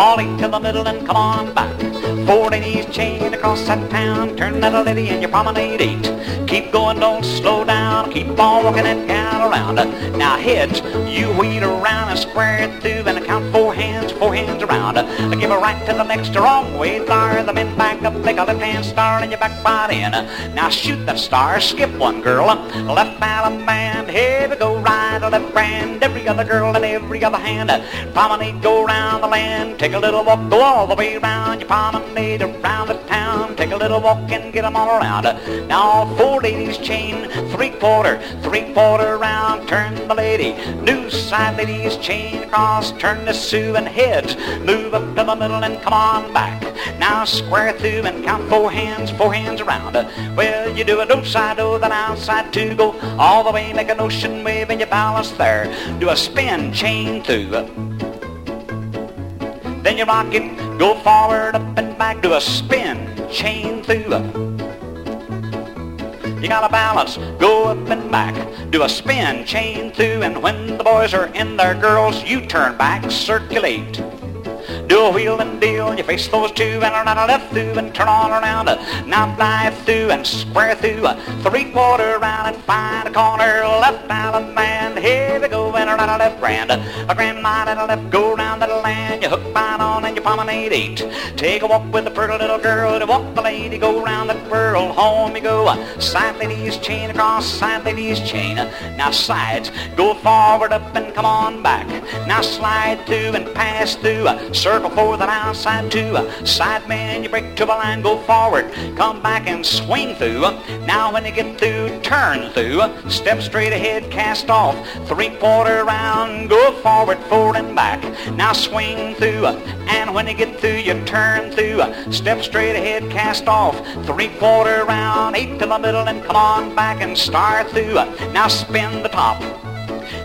Fall into the middle and come on back. Four ladies chain across that town. Turn that lady and you promenade eight. Keep going, don't slow down. Keep on walking and count around. Now heads, you wheel around and square it through and count four hands, four hands around. Give a right to the next wrong way. There, the men back up, make a left hand star and you back right in. Now shoot that star, skip one girl. Left allemande, here we go, right left grand. Every other girl and every other hand. Promenade, go round the land. Take a little walk, go all the way round. You promenade around the town. Take a little walk and get 'em all around. Now four ladies chain, three quarter, three quarter round. Turn the lady, new side ladies chain across. Turn the Sue and heads. Move up to the middle and come on back. Now square through and count four hands, four hands around. Well, you do a do side, do oh, then outside two. Go all the way, make an ocean wave and you balance there. Do a spin, chain through. Then you rock it, go forward, up and back, do a spin, chain through. You gotta balance, go up and back, do a spin, chain through, and when the boys are in their girls, you turn back, circulate. Do a wheel and deal, you face those two and run a left through and turn on around. Now fly through and square through, three quarter round and find a corner, left allemande, here we go and run a left grand. A grand line and a left, go round the land, you promenade eight. Take a walk with the pretty little girl, to walk the lady, go round the whirl, home you go. Uh, side ladies chain across, side ladies chain. Now sides, go forward up and come on back. Now slide through and pass through, uh, circle for the outside two. Uh, side man, you break to the line, go forward, come back and swing through. Now when you get through, turn through. Step straight ahead, cast off. Three quarter round, go forward, forward and back. Now swing through. And when you get through, you turn through. Step straight ahead, cast off. Three quarter round, eight to the middle and come on back and start through. Now spin the top.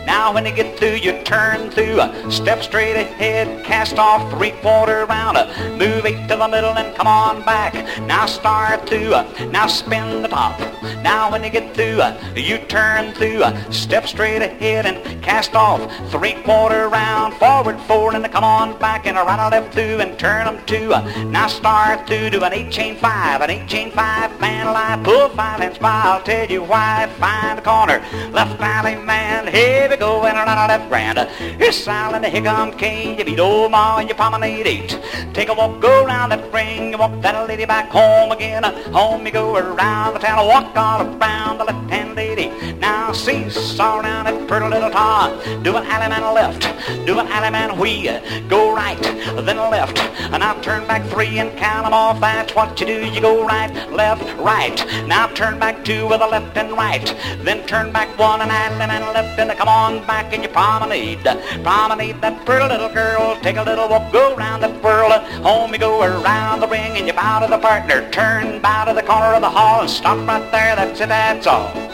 Now when you get through, you turn through. Step straight ahead, cast off three quarter round. Move eight to the middle and come on back. Now start through. Now spin the top. Now when you get through, you turn through. Step straight ahead and cast off three quarter round. Forward, forward, and come on back and right left through and turn them two. Now start through to an eight chain five, an eight chain five man alive. Pull five and spy. I'll tell you why. Find the corner. Left allemande. Here we go and around left grand. You're silent, here come Kane. You beat old Ma and you promenade eight. Take a walk, go round that ring. You walk that lady back home again. Home you go around the town. Walk all around the left-hand lady. Now seesaw around that pretty little tar. Do an allemande left. Do an alley man wheel. Go right, then left. And now turn back three and count them off. That's what you do. You go right, left, right. Now turn back two with a left and right. Then turn back one and allemande left. And come on back and you promenade. Promenade that pretty little girl. Take a little walk, go round that whirl. Home you go around the ring and you bow to the partner. Turn, bow to the corner of the hall and stop right there. That's it, that's all.